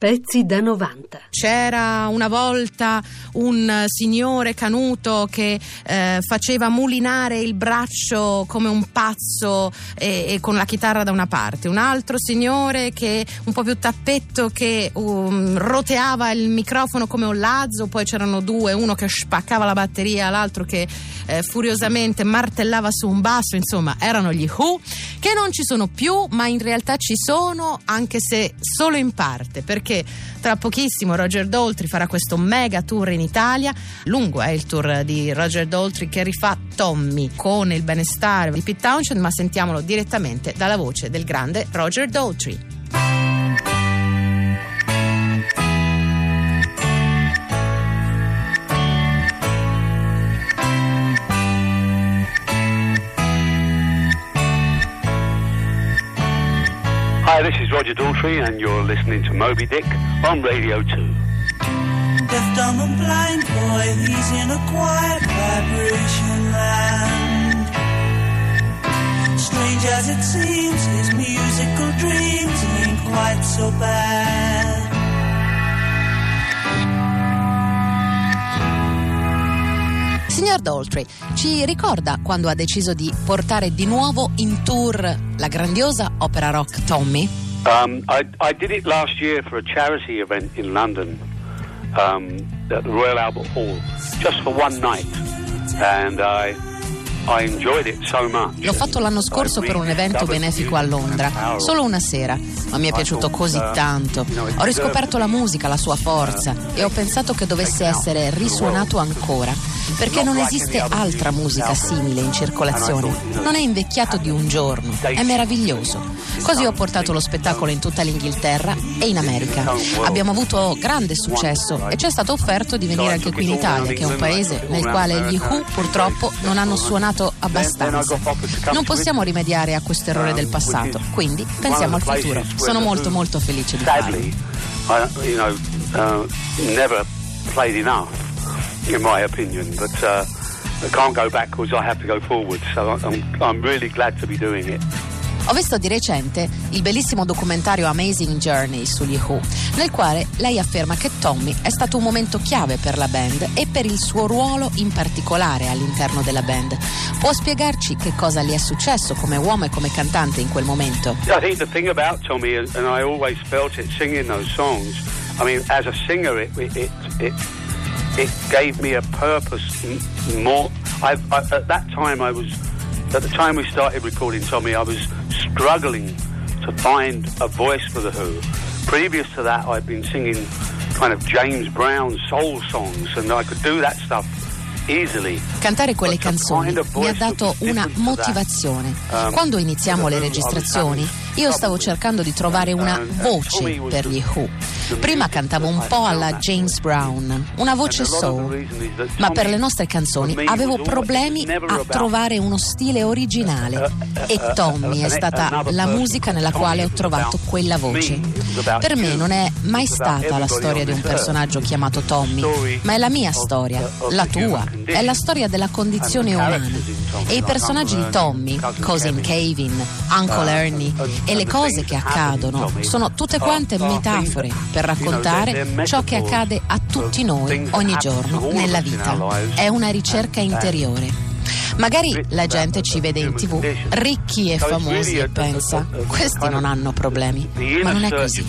Pezzi da 90. C'era una volta un signore canuto che eh, faceva mulinare il braccio come un pazzo e, e, con la chitarra da una parte, un altro signore che un po' più tappetto che um, roteava il microfono come un lazzo, poi c'erano due, uno che spaccava la batteria, l'altro che eh, furiosamente martellava su un basso, insomma erano gli Who, che non ci sono più, ma in realtà ci sono anche se solo in parte, perché perché tra pochissimo Roger Daltrey farà questo mega tour in Italia. Lungo è il tour di Roger Daltrey che rifà Tommy con il benestare di Pete Townshend, ma sentiamolo direttamente dalla voce del grande Roger Daltrey. Is Roger Daltrey, and you're listening to Moby Dick on Radio 2. Deaf, dumb, and blind boy, he's in a quiet vibration land. Strange as it seems, his musical dreams ain't quite so bad. Signor Daltrey, ci ricorda quando ha deciso di portare di nuovo in tour la grandiosa opera rock Tommy? Um, I, I, did it last year for a charity event in London um, at the Royal Albert Hall, just for one night, and I L'ho fatto l'anno scorso per un evento benefico a Londra, solo una sera, ma mi è piaciuto così uh, tanto. Ho riscoperto la musica, la sua forza e ho pensato che dovesse essere risuonato ancora, perché non esiste altra musica simile in circolazione. Non è invecchiato di un giorno, è meraviglioso. Così ho portato lo spettacolo in tutta l'Inghilterra e in America. Abbiamo avuto grande successo e ci è stato offerto di venire anche qui in Italia, che è un paese nel quale gli Who purtroppo non hanno suonato abbastanza. Non possiamo rimediare a questo errore del passato, quindi pensiamo al futuro. Sono molto molto felice di farlo. In my opinion, but uh, I can't go backwards, I have to go forwards. So I'm, I'm really glad to be doing it. Ho visto di recente il bellissimo documentario Amazing Journey sugli Who, nel quale lei afferma che Tommy è stato un momento chiave per la band e per il suo ruolo in particolare all'interno della band. Può spiegarci che cosa le è successo come uomo e come cantante in quel momento? I think the thing about Tommy, and I always felt it singing those songs, I mean, as a singer, it, it, it, it gave me a purpose more. I, at that time, I was, at the time we started recording Tommy, I was struggling to find a voice for The Who. Previous to that, I'd been singing kind of James Brown soul songs, and I could do that stuff Cantare quelle canzoni mi ha dato una motivazione. Um, Quando iniziamo le registrazioni, io stavo cercando di trovare una voce per gli Who. Prima cantavo un po' alla James Brown, una voce soul, ma per le nostre canzoni avevo problemi a trovare uno stile originale e Tommy è stata la musica nella quale ho trovato quella voce. Per me non è mai stata la storia di un personaggio chiamato Tommy, ma è la mia storia, la tua, è la storia della condizione umana. E i personaggi di Tommy, Cousin Kevin, Uncle Ernie e le cose che accadono sono tutte quante metafore per raccontare ciò che accade a tutti noi ogni giorno nella vita. È una ricerca interiore. Magari la gente ci vede in tv ricchi e famosi e pensa, questi non hanno problemi, ma non è così.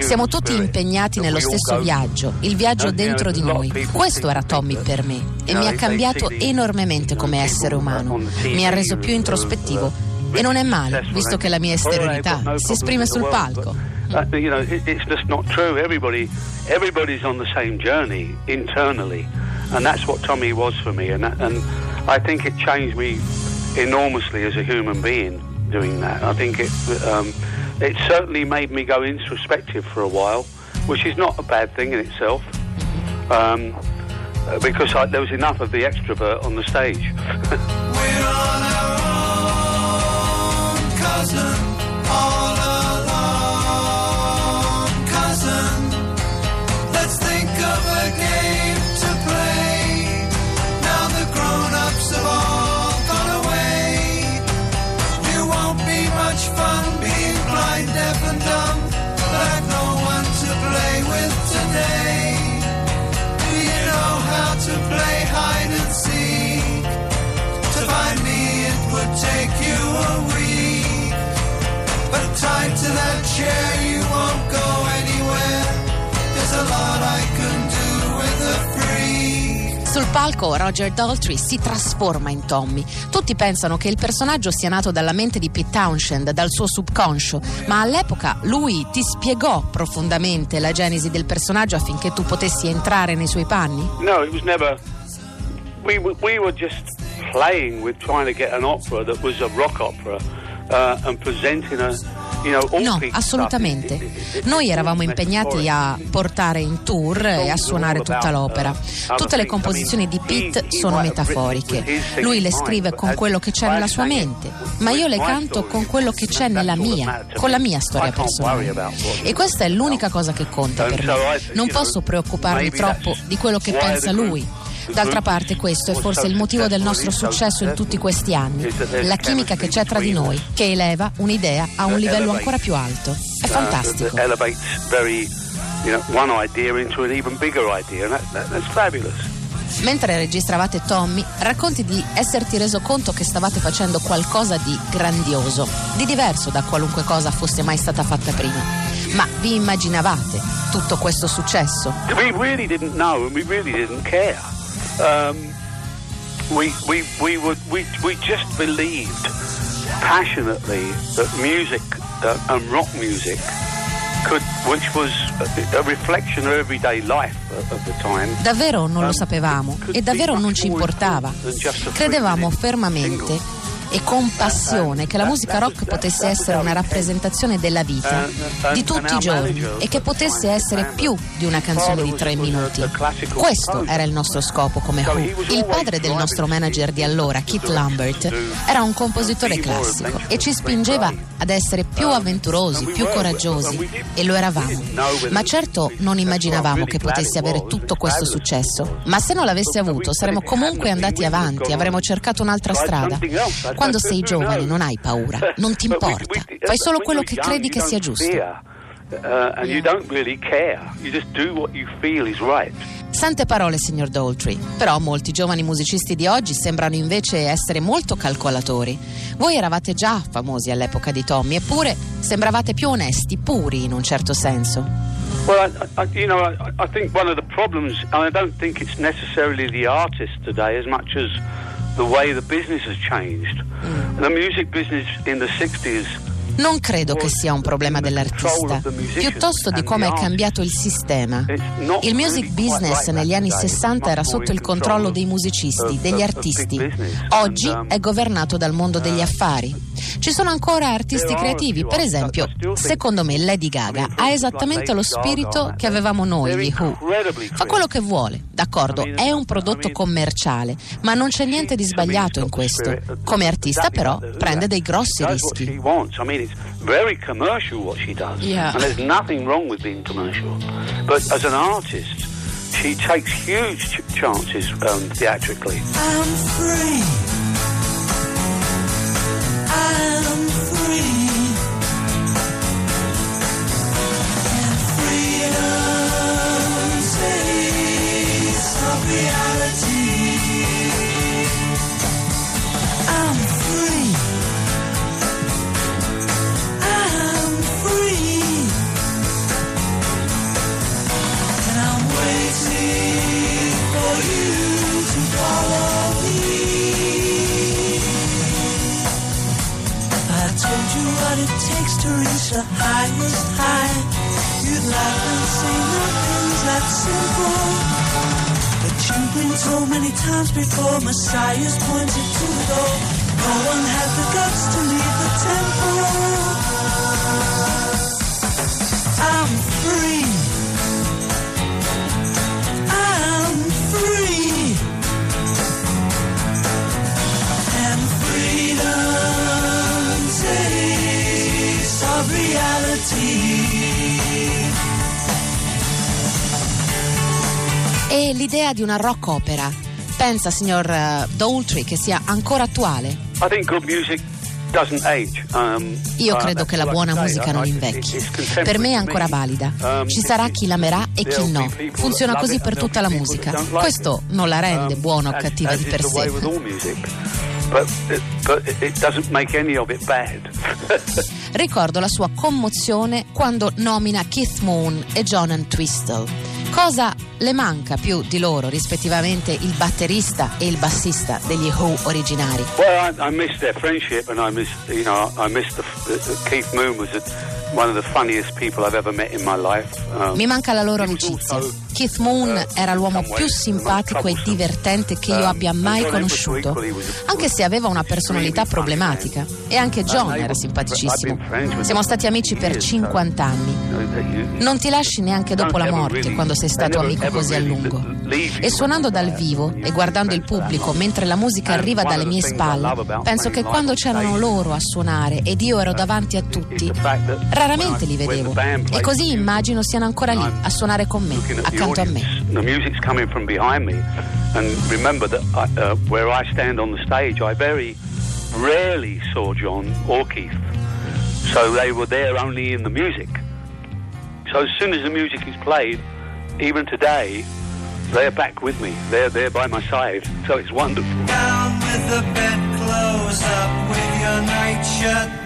Siamo tutti impegnati nello stesso viaggio, il viaggio dentro di noi. Questo era Tommy per me e mi ha cambiato enormemente come essere umano, mi ha reso più introspettivo e non è male, visto che la mia esteriorità si esprime sul palco. Uh, you know, it, it's just not true. Everybody, everybody's on the same journey internally, and that's what Tommy was for me. And, and I think it changed me enormously as a human being doing that. I think it um, it certainly made me go introspective for a while, which is not a bad thing in itself. Um, because I, there was enough of the extrovert on the stage. Sul palco Roger Daltrey si trasforma in Tommy. Tutti pensano che il personaggio sia nato dalla mente di Pete Townshend, dal suo subconscio, ma all'epoca lui ti spiegò profondamente la genesi del personaggio affinché tu potessi entrare nei suoi panni? No, it was never we, we were just playing with trying to get an opera that was a rock opera uh, and presenting a No, assolutamente. Noi eravamo impegnati a portare in tour e a suonare tutta l'opera. Tutte le composizioni di Pete sono metaforiche. Lui le scrive con quello che c'è nella sua mente, ma io le canto con quello che c'è nella mia, con la mia storia personale. E questa è l'unica cosa che conta per me. Non posso preoccuparmi troppo di quello che pensa lui D'altra parte questo è forse il motivo del nostro successo in tutti questi anni, la chimica che c'è tra di noi, che eleva un'idea a un livello ancora più alto. È fantastico. Mentre registravate Tommy, racconti di esserti reso conto che stavate facendo qualcosa di grandioso, di diverso da qualunque cosa fosse mai stata fatta prima. Ma vi immaginavate tutto questo successo? We really didn't know and we really didn't care. Um, we, we, we, would, we, we just believed passionately that music uh, and rock music could, which was a, a reflection of everyday life of the time. Davvero non lo um, sapevamo e davvero non ci importava. Credevamo fermamente e con passione che la musica rock potesse essere una rappresentazione della vita, di tutti i giorni e che potesse essere più di una canzone di tre minuti. Questo era il nostro scopo come Who. Il padre del nostro manager di allora, Keith Lambert, era un compositore classico e ci spingeva ad essere più avventurosi, più coraggiosi e lo eravamo. Ma certo non immaginavamo che potesse avere tutto questo successo. Ma se non l'avesse avuto saremmo comunque andati avanti, avremmo cercato un'altra strada. Quando sei giovane non hai paura, non ti importa, fai solo quello che credi che sia giusto. Sante parole, signor Daltrey. Però molti giovani musicisti di oggi sembrano invece essere molto calcolatori. Voi eravate già famosi all'epoca di Tommy, eppure sembravate più onesti, puri in un certo senso. Well, I, I, you know, I, I think one of the problems, and I don't think it's necessarily the artist today as much as the way the business has changed. Mm. The music business in the 60s non credo che sia un problema dell'artista, piuttosto di come è cambiato il sistema. Il music business negli anni 60 era sotto il controllo dei musicisti, degli artisti. Oggi um, è governato dal mondo degli affari. Ci sono ancora artisti creativi, per esempio, secondo me Lady Gaga ha esattamente lo spirito che avevamo noi, gli Who. Fa quello che vuole, d'accordo, è un prodotto commerciale, ma non c'è niente di sbagliato in questo. Come artista però prende dei grossi rischi. very commercial what she does. Yeah. And there's nothing wrong with being commercial. But as an artist, she takes huge ch- chances um, theatrically. I'm free. I'm the highest high. You'd laugh and say nothing's that simple. But you've been told many times before, Messiah's pointed to the door. No one had the guts to leave the temple. I'm free. E l'idea di una rock opera, pensa signor uh, Daltrey che sia ancora attuale? Um, Io credo che la buona musica non invecchi. Per me è ancora valida. Um, Ci sarà chi l'amerà e chi no. Funziona così per tutta la musica. Questo non la rende um, buona o cattiva di per sé. Ricordo la sua commozione quando nomina Keith Moon e John Entwistle. Cosa le manca più di loro, rispettivamente il batterista e il bassista degli Who originari? Well, I, I miss their friendship and I miss, you know, I miss the, the, Keith Moon was a, one of the funniest people I've ever met in my life. Mi manca la loro amicizia. Keith Moon uh, era l'uomo più simpatico e divertente che io um, abbia mai conosciuto, anche se aveva una personalità problematica. E anche John era simpaticissimo. Siamo stati amici per 50 anni. Non ti lasci neanche dopo la morte quando sei stato amico così a lungo. E suonando dal vivo e guardando il pubblico mentre la musica arriva dalle mie spalle, penso che quando c'erano loro a suonare ed io ero davanti a tutti, raramente li vedevo. E così immagino siano ancora lì a suonare con me, accanto accanto a me. The music's coming from behind me. And remember that I, uh, where I stand on the stage, I very rarely saw John or Keith. So they were there only in the music. So as soon as the music is played, even today, they're back with me. They're there by my side. So it's wonderful. Down with the bed clothes, up with your night shirt.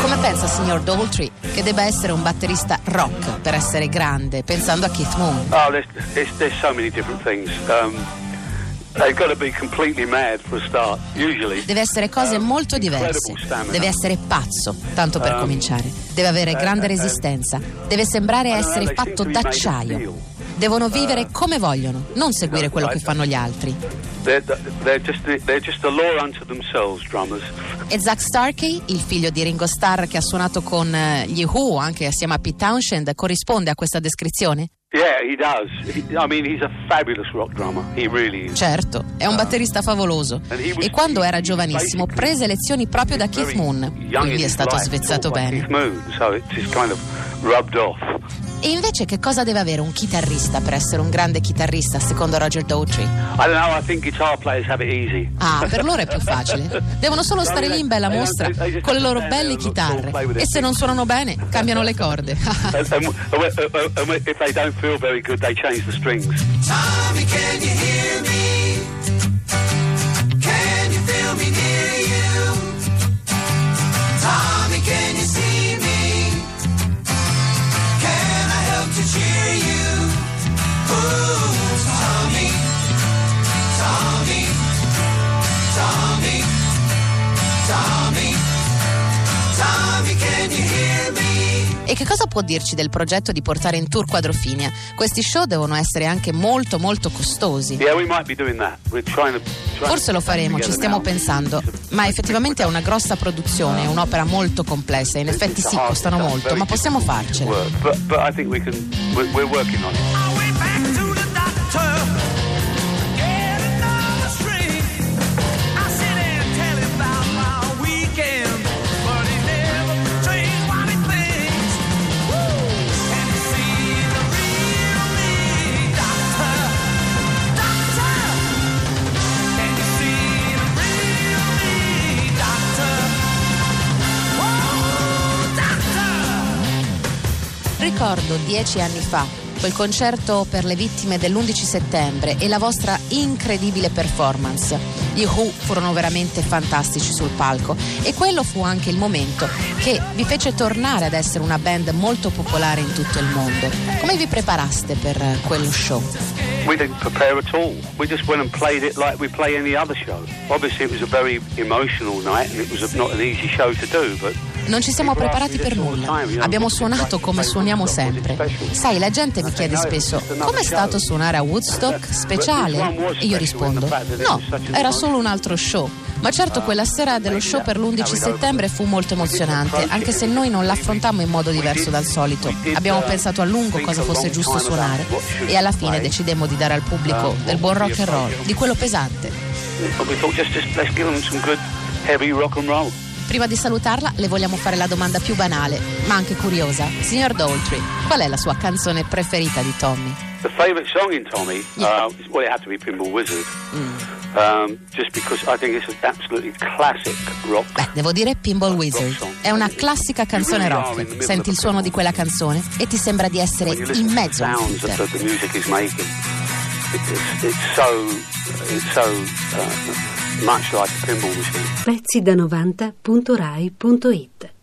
Come pensa signor Daltrey che debba essere un batterista rock per essere grande, pensando a Keith Moon? Oh, there's, there's, there's so many different things. Um, Deve essere cose um, molto diverse. Deve essere pazzo, tanto per um, cominciare. Deve avere uh, grande uh, resistenza. Deve sembrare essere fatto d'acciaio. Devono vivere uh, come vogliono, non seguire quello che fanno gli altri. E Zach Starkey, il figlio di Ringo Starr che ha suonato con eh, gli Who anche assieme a Pete Townshend, corrisponde a questa descrizione? Yeah, he does. He, I mean, he's a fabulous rock drummer. He really is. Certo, è un uh, batterista favoloso. E quando era giovanissimo prese lezioni proprio da Keith Moon, quindi è stato svezzato bene. Moon, so it's kind of rubbed off. E invece che cosa deve avere un chitarrista per essere un grande chitarrista secondo Roger Daughtry? I don't know, I think guitar players have it easy. Ah, per loro è più facile. Devono solo stare lì in bella mostra con le loro belle chitarre e se non suonano bene cambiano le corde. If they don't feel very good they change the strings. Che cosa può dirci del progetto di portare in tour Quadrofinia? Questi show devono essere anche molto molto costosi. Forse lo faremo, ci stiamo pensando, ma effettivamente è una grossa produzione, è un'opera molto complessa, in effetti sì, costano molto, ma possiamo farcela. Ricordo dieci anni fa, quel concerto per le vittime dell'11 settembre e la vostra incredibile performance. Gli Who furono veramente fantastici sul palco e quello fu anche il momento che vi fece tornare ad essere una band molto popolare in tutto il mondo. Come vi preparaste per quello show? We didn't prepare at all. We just went and played it like we play any other show. Obviously it was a very emotional night and it was not an easy show to do, but non ci siamo preparati per nulla. Abbiamo suonato come suoniamo sempre. Sai, la gente mi chiede spesso: com'è stato suonare a Woodstock? Speciale? E io rispondo: no, era solo un altro show. Ma certo quella sera dello show per l'11 settembre fu molto emozionante, anche se noi non l'affrontammo in modo diverso dal solito. Abbiamo pensato a lungo cosa fosse giusto suonare e alla fine decidemmo di dare al pubblico del buon rock and roll, di quello pesante. Prima di salutarla le vogliamo fare la domanda più banale, ma anche curiosa. Signor Daltrey, qual è la sua canzone preferita di Tommy? The favorite song in Tommy? Yeah. Uh, well, it had to be Pinball Wizard. Mm. Um, just because I think it's an absolutely classic rock. Beh, devo dire Pinball Wizard. È una classica canzone rock. Senti il suono di quella canzone e ti sembra di essere in mezzo a un computer. It's so, it's so uh, Pezzi da 90.rai.it